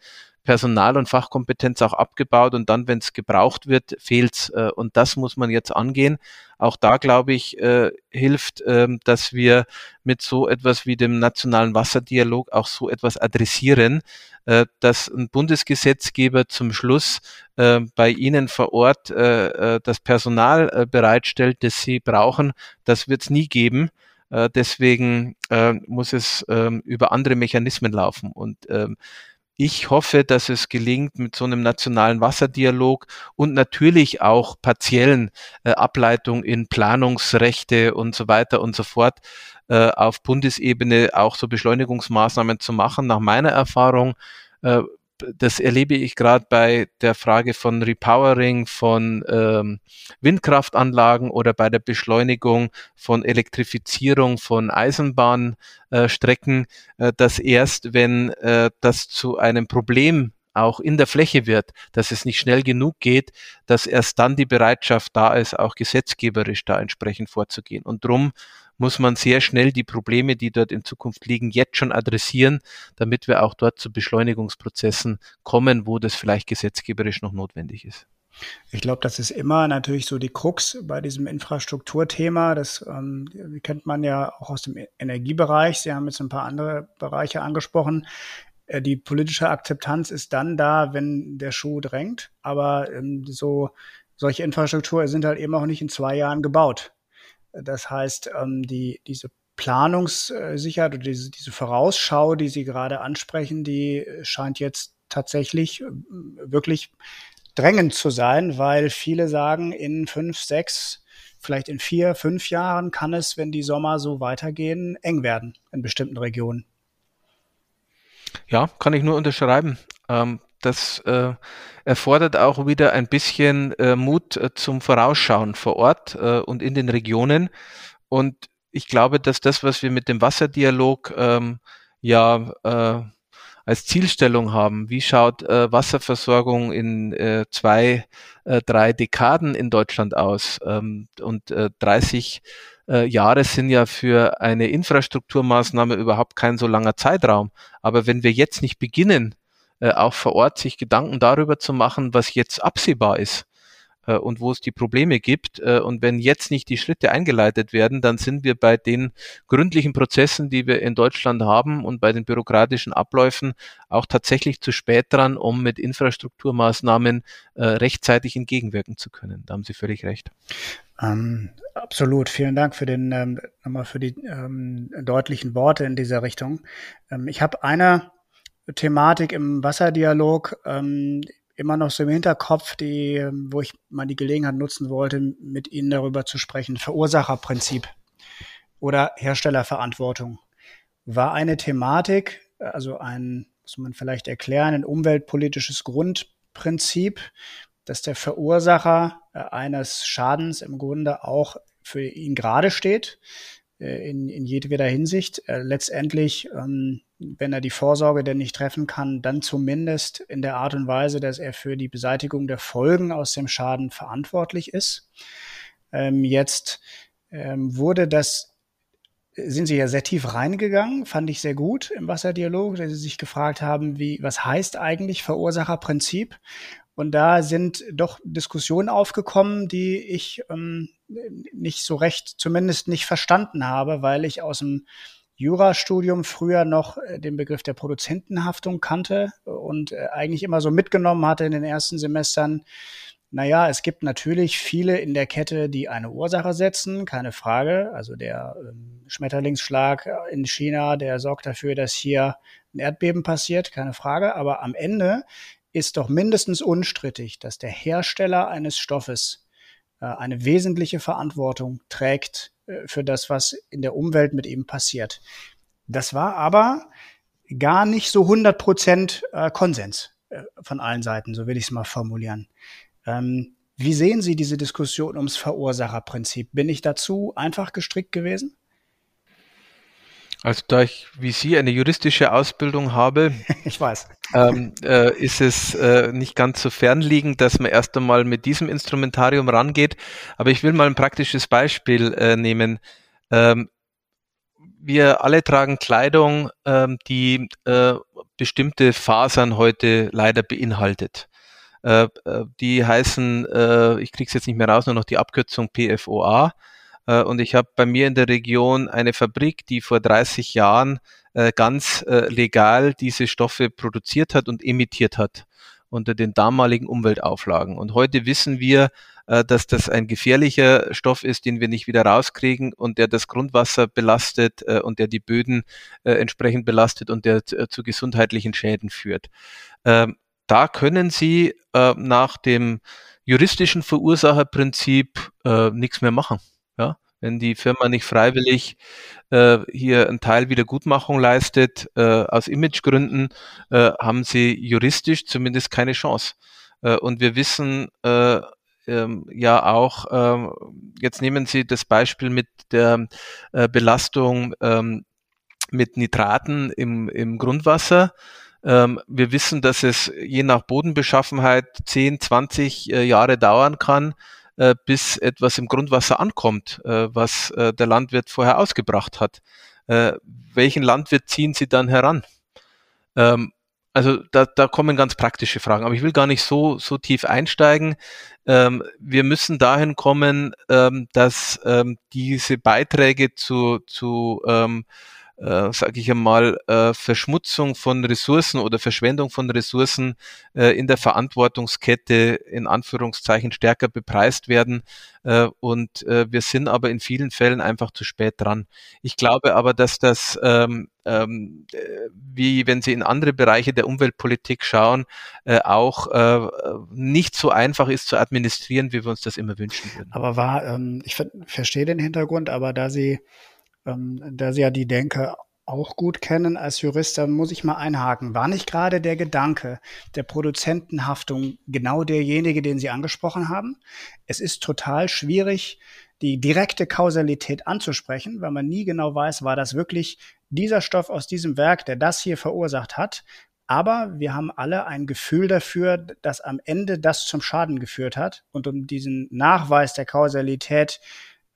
Personal und Fachkompetenz auch abgebaut und dann, wenn es gebraucht wird, fehlt's. Äh, und das muss man jetzt angehen. Auch da, glaube ich, äh, hilft, äh, dass wir mit so etwas wie dem nationalen Wasserdialog auch so etwas adressieren, äh, dass ein Bundesgesetzgeber zum Schluss bei Ihnen vor Ort das Personal bereitstellt, das Sie brauchen. Das wird es nie geben. Deswegen muss es äh, über andere Mechanismen laufen. Und ähm, ich hoffe, dass es gelingt mit so einem nationalen Wasserdialog und natürlich auch partiellen äh, Ableitung in Planungsrechte und so weiter und so fort äh, auf Bundesebene auch so Beschleunigungsmaßnahmen zu machen. Nach meiner Erfahrung äh, das erlebe ich gerade bei der Frage von Repowering von ähm, Windkraftanlagen oder bei der Beschleunigung von Elektrifizierung von Eisenbahnstrecken, äh, dass erst wenn äh, das zu einem Problem auch in der Fläche wird, dass es nicht schnell genug geht, dass erst dann die Bereitschaft da ist, auch gesetzgeberisch da entsprechend vorzugehen. Und drum muss man sehr schnell die Probleme, die dort in Zukunft liegen, jetzt schon adressieren, damit wir auch dort zu Beschleunigungsprozessen kommen, wo das vielleicht gesetzgeberisch noch notwendig ist. Ich glaube, das ist immer natürlich so die Krux bei diesem Infrastrukturthema. Das ähm, kennt man ja auch aus dem Energiebereich. Sie haben jetzt ein paar andere Bereiche angesprochen. Äh, die politische Akzeptanz ist dann da, wenn der Schuh drängt. Aber ähm, so solche Infrastruktur sind halt eben auch nicht in zwei Jahren gebaut. Das heißt, ähm, die, diese Planungssicherheit oder diese, diese Vorausschau, die Sie gerade ansprechen, die scheint jetzt tatsächlich äh, wirklich drängend zu sein, weil viele sagen, in fünf, sechs, vielleicht in vier, fünf Jahren kann es, wenn die Sommer so weitergehen, eng werden in bestimmten Regionen. Ja, kann ich nur unterschreiben. Ähm, das äh, erfordert auch wieder ein bisschen äh, Mut äh, zum Vorausschauen vor Ort äh, und in den Regionen. Und ich glaube, dass das, was wir mit dem Wasserdialog ähm, ja äh, als Zielstellung haben. Wie schaut äh, Wasserversorgung in äh, zwei, äh, drei Dekaden in Deutschland aus? Ähm, und äh, 30 äh, Jahre sind ja für eine Infrastrukturmaßnahme überhaupt kein so langer Zeitraum. Aber wenn wir jetzt nicht beginnen, äh, auch vor Ort sich Gedanken darüber zu machen, was jetzt absehbar ist, äh, und wo es die Probleme gibt. Äh, und wenn jetzt nicht die Schritte eingeleitet werden, dann sind wir bei den gründlichen Prozessen, die wir in Deutschland haben und bei den bürokratischen Abläufen auch tatsächlich zu spät dran, um mit Infrastrukturmaßnahmen äh, rechtzeitig entgegenwirken zu können. Da haben Sie völlig recht. Ähm, absolut. Vielen Dank für den ähm, nochmal für die ähm, deutlichen Worte in dieser Richtung. Ähm, ich habe eine Thematik im Wasserdialog, ähm, immer noch so im Hinterkopf, die, wo ich mal die Gelegenheit nutzen wollte, mit Ihnen darüber zu sprechen. Verursacherprinzip oder Herstellerverantwortung war eine Thematik, also ein, muss man vielleicht erklären, ein umweltpolitisches Grundprinzip, dass der Verursacher äh, eines Schadens im Grunde auch für ihn gerade steht, in, in jedweder Hinsicht. Äh, letztendlich ähm, wenn er die Vorsorge denn nicht treffen kann, dann zumindest in der Art und Weise, dass er für die Beseitigung der Folgen aus dem Schaden verantwortlich ist. Ähm, jetzt ähm, wurde das, sind Sie ja sehr tief reingegangen, fand ich sehr gut im Wasserdialog, dass Sie sich gefragt haben, wie, was heißt eigentlich Verursacherprinzip? Und da sind doch Diskussionen aufgekommen, die ich ähm, nicht so recht, zumindest nicht verstanden habe, weil ich aus dem Jurastudium früher noch äh, den Begriff der Produzentenhaftung kannte und äh, eigentlich immer so mitgenommen hatte in den ersten Semestern. Naja, es gibt natürlich viele in der Kette, die eine Ursache setzen, keine Frage. Also der ähm, Schmetterlingsschlag in China, der sorgt dafür, dass hier ein Erdbeben passiert, keine Frage. Aber am Ende ist doch mindestens unstrittig, dass der Hersteller eines Stoffes äh, eine wesentliche Verantwortung trägt äh, für das, was in der Umwelt mit ihm passiert. Das war aber gar nicht so 100 Prozent äh, Konsens von allen Seiten, so will ich es mal formulieren. Ähm, wie sehen Sie diese Diskussion ums Verursacherprinzip? Bin ich dazu einfach gestrickt gewesen? Also da ich wie Sie eine juristische Ausbildung habe, ich weiß, ähm, äh, ist es äh, nicht ganz so fernliegend, dass man erst einmal mit diesem Instrumentarium rangeht. Aber ich will mal ein praktisches Beispiel äh, nehmen. Ähm, wir alle tragen Kleidung, ähm, die äh, bestimmte Fasern heute leider beinhaltet. Äh, äh, die heißen, ich kriege es jetzt nicht mehr raus, nur noch die Abkürzung PFOA. Äh, und ich habe bei mir in der Region eine Fabrik, die vor 30 Jahren äh, ganz äh, legal diese Stoffe produziert hat und emittiert hat unter den damaligen Umweltauflagen. Und heute wissen wir, dass das ein gefährlicher Stoff ist, den wir nicht wieder rauskriegen und der das Grundwasser belastet und der die Böden entsprechend belastet und der zu gesundheitlichen Schäden führt. Ähm, da können Sie nach dem juristischen Verursacherprinzip nichts mehr machen. Ja, wenn die Firma nicht freiwillig äh, hier einen Teil Wiedergutmachung leistet, äh, aus Imagegründen, äh, haben sie juristisch zumindest keine Chance. Äh, und wir wissen äh, ähm, ja auch, ähm, jetzt nehmen Sie das Beispiel mit der äh, Belastung ähm, mit Nitraten im, im Grundwasser. Ähm, wir wissen, dass es je nach Bodenbeschaffenheit 10, 20 äh, Jahre dauern kann, äh, bis etwas im Grundwasser ankommt, äh, was äh, der Landwirt vorher ausgebracht hat. Welchen Landwirt ziehen Sie dann heran? Ähm, also da, da kommen ganz praktische Fragen, aber ich will gar nicht so, so tief einsteigen. Ähm, wir müssen dahin kommen, ähm, dass diese Beiträge zu, zu äh, sage ich einmal, äh, Verschmutzung von Ressourcen oder Verschwendung von Ressourcen äh, in der Verantwortungskette in Anführungszeichen stärker bepreist werden. Äh, und äh, wir sind aber in vielen Fällen einfach zu spät dran. Ich glaube aber, dass das, ähm, ähm, wie wenn Sie in andere Bereiche der Umweltpolitik schauen, äh, auch äh, nicht so einfach ist zu administrieren, wie wir uns das immer wünschen würden. Aber war, ähm, ich verstehe den Hintergrund, aber da Sie ähm, da Sie ja die Denke auch gut kennen als Jurist, da muss ich mal einhaken. War nicht gerade der Gedanke der Produzentenhaftung genau derjenige, den Sie angesprochen haben? Es ist total schwierig, die direkte Kausalität anzusprechen, weil man nie genau weiß, war das wirklich dieser Stoff aus diesem Werk, der das hier verursacht hat. Aber wir haben alle ein Gefühl dafür, dass am Ende das zum Schaden geführt hat. Und um diesen Nachweis der Kausalität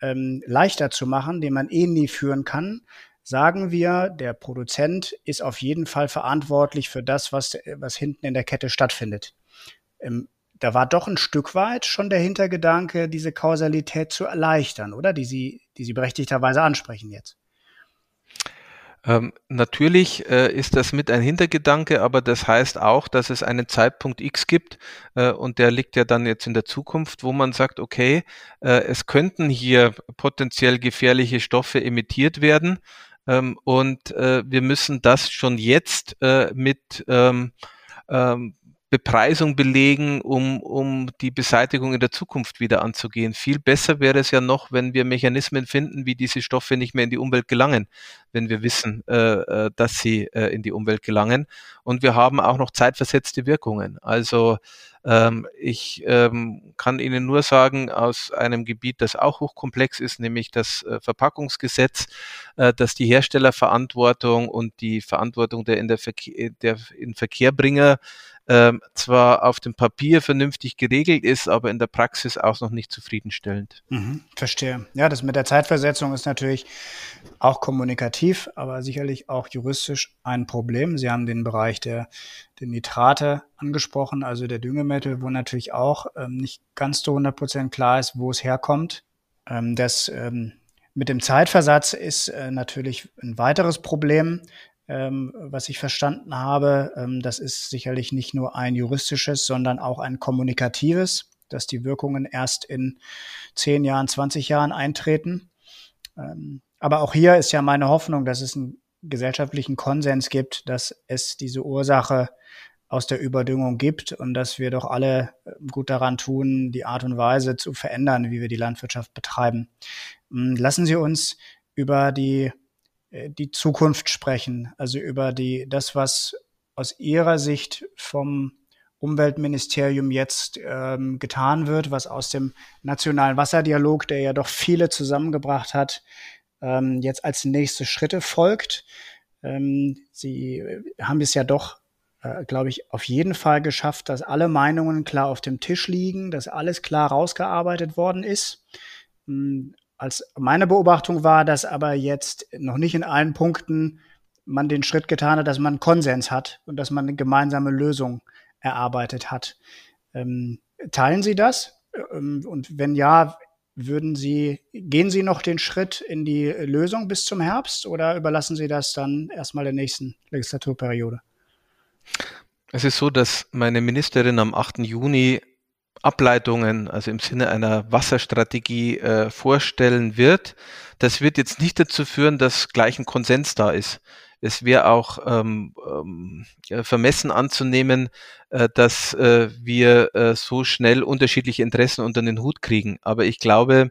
ähm, leichter zu machen, den man eh nie führen kann, sagen wir, der Produzent ist auf jeden Fall verantwortlich für das, was, was hinten in der Kette stattfindet. Ähm, da war doch ein Stück weit schon der Hintergedanke, diese Kausalität zu erleichtern, oder? Die Sie, die Sie berechtigterweise ansprechen jetzt. Ähm, natürlich äh, ist das mit ein Hintergedanke, aber das heißt auch, dass es einen Zeitpunkt X gibt äh, und der liegt ja dann jetzt in der Zukunft, wo man sagt, okay, äh, es könnten hier potenziell gefährliche Stoffe emittiert werden ähm, und äh, wir müssen das schon jetzt äh, mit ähm, ähm, Bepreisung belegen, um, um die Beseitigung in der Zukunft wieder anzugehen. Viel besser wäre es ja noch, wenn wir Mechanismen finden, wie diese Stoffe nicht mehr in die Umwelt gelangen, wenn wir wissen, äh, äh, dass sie äh, in die Umwelt gelangen. Und wir haben auch noch zeitversetzte Wirkungen. Also ähm, ich ähm, kann Ihnen nur sagen, aus einem Gebiet, das auch hochkomplex ist, nämlich das äh, Verpackungsgesetz, äh, dass die Herstellerverantwortung und die Verantwortung der in der, Verkehr, der in Verkehrbringer ähm, zwar auf dem Papier vernünftig geregelt ist, aber in der Praxis auch noch nicht zufriedenstellend. Mhm, verstehe. Ja, das mit der Zeitversetzung ist natürlich auch kommunikativ, aber sicherlich auch juristisch ein Problem. Sie haben den Bereich der, der Nitrate angesprochen, also der Düngemittel, wo natürlich auch ähm, nicht ganz zu 100 Prozent klar ist, wo es herkommt. Ähm, das ähm, mit dem Zeitversatz ist äh, natürlich ein weiteres Problem ähm, was ich verstanden habe. Ähm, das ist sicherlich nicht nur ein juristisches, sondern auch ein kommunikatives, dass die Wirkungen erst in zehn Jahren, 20 Jahren eintreten. Ähm, aber auch hier ist ja meine Hoffnung, dass es einen gesellschaftlichen Konsens gibt, dass es diese Ursache aus der Überdüngung gibt und dass wir doch alle ähm, gut daran tun, die Art und Weise zu verändern, wie wir die Landwirtschaft betreiben. Ähm, lassen Sie uns über die die Zukunft sprechen, also über die, das, was aus Ihrer Sicht vom Umweltministerium jetzt ähm, getan wird, was aus dem nationalen Wasserdialog, der ja doch viele zusammengebracht hat, ähm, jetzt als nächste Schritte folgt. Ähm, Sie haben es ja doch, äh, glaube ich, auf jeden Fall geschafft, dass alle Meinungen klar auf dem Tisch liegen, dass alles klar rausgearbeitet worden ist. Als meine Beobachtung war, dass aber jetzt noch nicht in allen Punkten man den Schritt getan hat, dass man Konsens hat und dass man eine gemeinsame Lösung erarbeitet hat. Ähm, teilen Sie das? Ähm, und wenn ja, würden Sie, gehen Sie noch den Schritt in die Lösung bis zum Herbst oder überlassen Sie das dann erstmal der nächsten Legislaturperiode? Es ist so, dass meine Ministerin am 8. Juni Ableitungen, also im Sinne einer Wasserstrategie äh, vorstellen wird. Das wird jetzt nicht dazu führen, dass gleich ein Konsens da ist. Es wäre auch ähm, ähm, vermessen anzunehmen, äh, dass äh, wir äh, so schnell unterschiedliche Interessen unter den Hut kriegen. Aber ich glaube,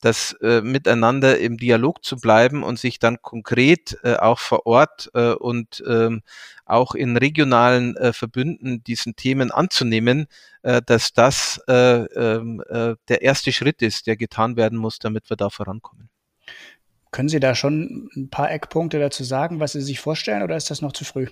das äh, miteinander im Dialog zu bleiben und sich dann konkret äh, auch vor Ort äh, und ähm, auch in regionalen äh, Verbünden diesen Themen anzunehmen, äh, dass das äh, ähm, äh, der erste Schritt ist, der getan werden muss, damit wir da vorankommen. Können Sie da schon ein paar Eckpunkte dazu sagen, was Sie sich vorstellen, oder ist das noch zu früh?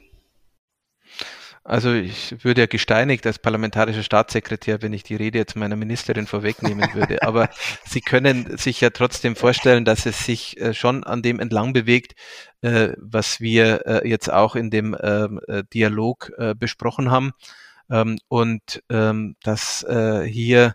Also ich würde ja gesteinigt als parlamentarischer Staatssekretär, wenn ich die Rede jetzt meiner Ministerin vorwegnehmen würde. Aber Sie können sich ja trotzdem vorstellen, dass es sich äh, schon an dem entlang bewegt, äh, was wir äh, jetzt auch in dem ähm, Dialog besprochen haben. Ähm, und ähm, dass hier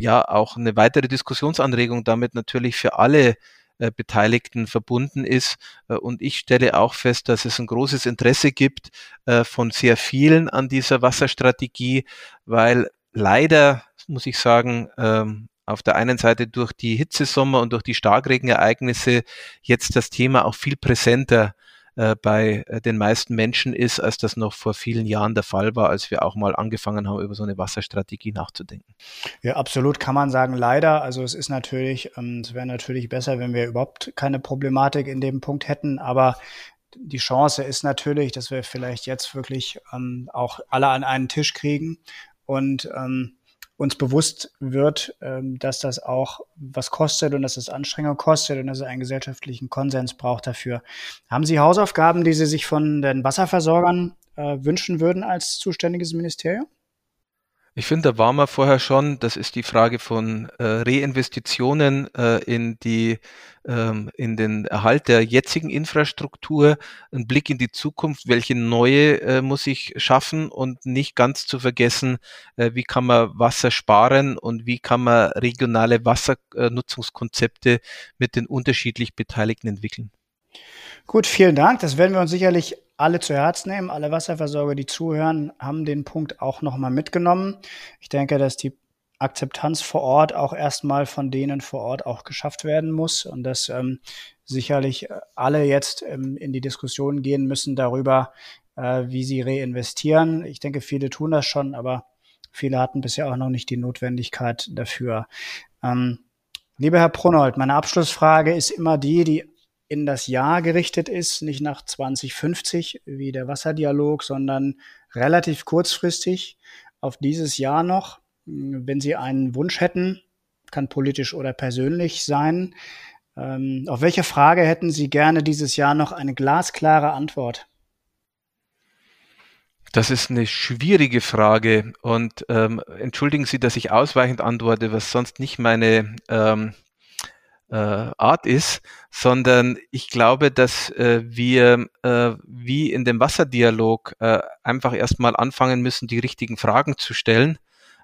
ja auch eine weitere Diskussionsanregung damit natürlich für alle äh, Beteiligten verbunden ist. Äh, und ich stelle auch fest, dass es ein großes Interesse gibt äh, von sehr vielen an dieser Wasserstrategie, weil leider, muss ich sagen, ähm, auf der einen Seite durch die Hitzesommer und durch die Starkregenereignisse jetzt das Thema auch viel präsenter äh, bei äh, den meisten Menschen ist, als das noch vor vielen Jahren der Fall war, als wir auch mal angefangen haben, über so eine Wasserstrategie nachzudenken. Ja, absolut kann man sagen, leider. Also es ist natürlich, ähm, es wäre natürlich besser, wenn wir überhaupt keine Problematik in dem Punkt hätten, aber die Chance ist natürlich, dass wir vielleicht jetzt wirklich ähm, auch alle an einen Tisch kriegen und ähm, uns bewusst wird, ähm, dass das auch was kostet und dass es Anstrengung kostet und dass es einen gesellschaftlichen Konsens braucht dafür. Haben Sie Hausaufgaben, die Sie sich von den Wasserversorgern äh, wünschen würden als zuständiges Ministerium? Ich finde, da waren wir vorher schon. Das ist die Frage von äh, Reinvestitionen äh, in die ähm, in den Erhalt der jetzigen Infrastruktur, ein Blick in die Zukunft, welche neue äh, muss ich schaffen und nicht ganz zu vergessen, äh, wie kann man Wasser sparen und wie kann man regionale Wassernutzungskonzepte mit den unterschiedlich Beteiligten entwickeln. Gut, vielen Dank. Das werden wir uns sicherlich alle zu Herzen nehmen. Alle Wasserversorger, die zuhören, haben den Punkt auch nochmal mitgenommen. Ich denke, dass die Akzeptanz vor Ort auch erstmal von denen vor Ort auch geschafft werden muss und dass ähm, sicherlich alle jetzt ähm, in die Diskussion gehen müssen darüber, äh, wie sie reinvestieren. Ich denke, viele tun das schon, aber viele hatten bisher auch noch nicht die Notwendigkeit dafür. Ähm, lieber Herr Pronold, meine Abschlussfrage ist immer die, die in das Jahr gerichtet ist, nicht nach 2050 wie der Wasserdialog, sondern relativ kurzfristig auf dieses Jahr noch. Wenn Sie einen Wunsch hätten, kann politisch oder persönlich sein, ähm, auf welche Frage hätten Sie gerne dieses Jahr noch eine glasklare Antwort? Das ist eine schwierige Frage und ähm, entschuldigen Sie, dass ich ausweichend antworte, was sonst nicht meine ähm, äh, Art ist, sondern ich glaube, dass äh, wir äh, wie in dem Wasserdialog äh, einfach erstmal anfangen müssen, die richtigen Fragen zu stellen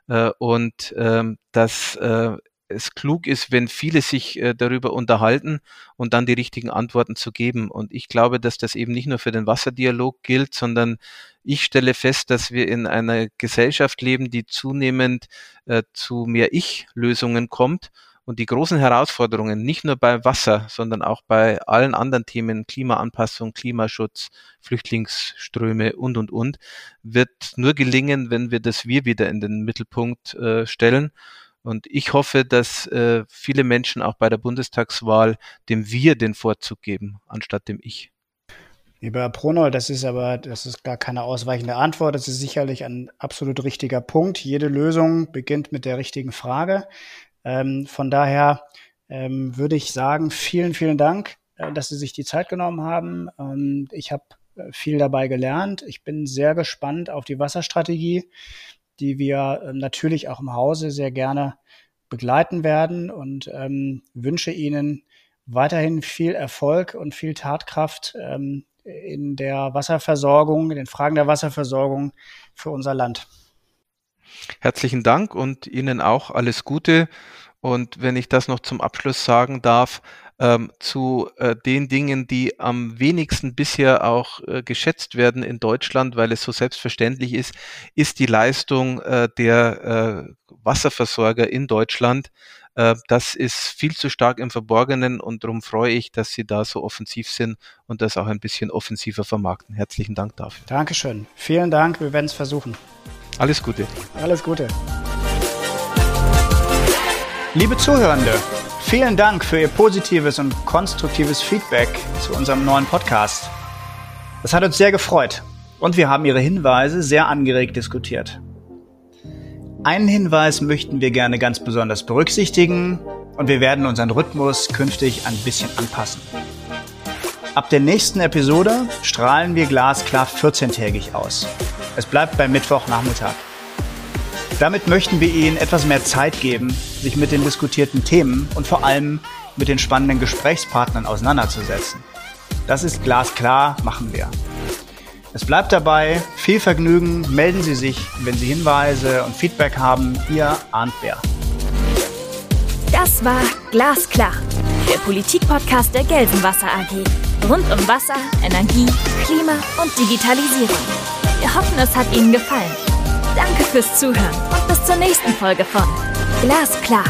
äh, und äh, dass äh, es klug ist, wenn viele sich äh, darüber unterhalten und dann die richtigen Antworten zu geben. Und ich glaube, dass das eben nicht nur für den Wasserdialog gilt, sondern ich stelle fest, dass wir in einer Gesellschaft leben, die zunehmend äh, zu mehr Ich-Lösungen kommt und die großen Herausforderungen, nicht nur bei Wasser, sondern auch bei allen anderen Themen, Klimaanpassung, Klimaschutz, Flüchtlingsströme und, und, und, wird nur gelingen, wenn wir das Wir wieder in den Mittelpunkt äh, stellen. Und ich hoffe, dass äh, viele Menschen auch bei der Bundestagswahl dem Wir den Vorzug geben, anstatt dem Ich. Lieber Herr Pronold, das ist aber, das ist gar keine ausweichende Antwort. Das ist sicherlich ein absolut richtiger Punkt. Jede Lösung beginnt mit der richtigen Frage. Ähm, von daher ähm, würde ich sagen, vielen, vielen Dank, äh, dass Sie sich die Zeit genommen haben. Ähm, ich habe äh, viel dabei gelernt. Ich bin sehr gespannt auf die Wasserstrategie, die wir äh, natürlich auch im Hause sehr gerne begleiten werden und ähm, wünsche Ihnen weiterhin viel Erfolg und viel Tatkraft ähm, in der Wasserversorgung, in den Fragen der Wasserversorgung für unser Land. Herzlichen Dank und Ihnen auch alles Gute. Und wenn ich das noch zum Abschluss sagen darf, ähm, zu äh, den Dingen, die am wenigsten bisher auch äh, geschätzt werden in Deutschland, weil es so selbstverständlich ist, ist die Leistung äh, der äh, Wasserversorger in Deutschland. Äh, das ist viel zu stark im Verborgenen und darum freue ich, dass Sie da so offensiv sind und das auch ein bisschen offensiver vermarkten. Herzlichen Dank dafür. Dankeschön. Vielen Dank. Wir werden es versuchen. Alles Gute. Alles Gute. Liebe Zuhörende, vielen Dank für Ihr positives und konstruktives Feedback zu unserem neuen Podcast. Das hat uns sehr gefreut und wir haben Ihre Hinweise sehr angeregt diskutiert. Einen Hinweis möchten wir gerne ganz besonders berücksichtigen und wir werden unseren Rhythmus künftig ein bisschen anpassen. Ab der nächsten Episode strahlen wir glasklar 14-tägig aus. Es bleibt beim Mittwochnachmittag. Damit möchten wir Ihnen etwas mehr Zeit geben, sich mit den diskutierten Themen und vor allem mit den spannenden Gesprächspartnern auseinanderzusetzen. Das ist glasklar, machen wir. Es bleibt dabei, viel Vergnügen, melden Sie sich, wenn Sie Hinweise und Feedback haben. Ihr Arndt Bär. Das war Glasklar, der Politikpodcast der Gelsenwasser AG. Rund um Wasser, Energie, Klima und Digitalisierung. Wir hoffen, es hat Ihnen gefallen. Danke fürs Zuhören und bis zur nächsten Folge von Glasklar.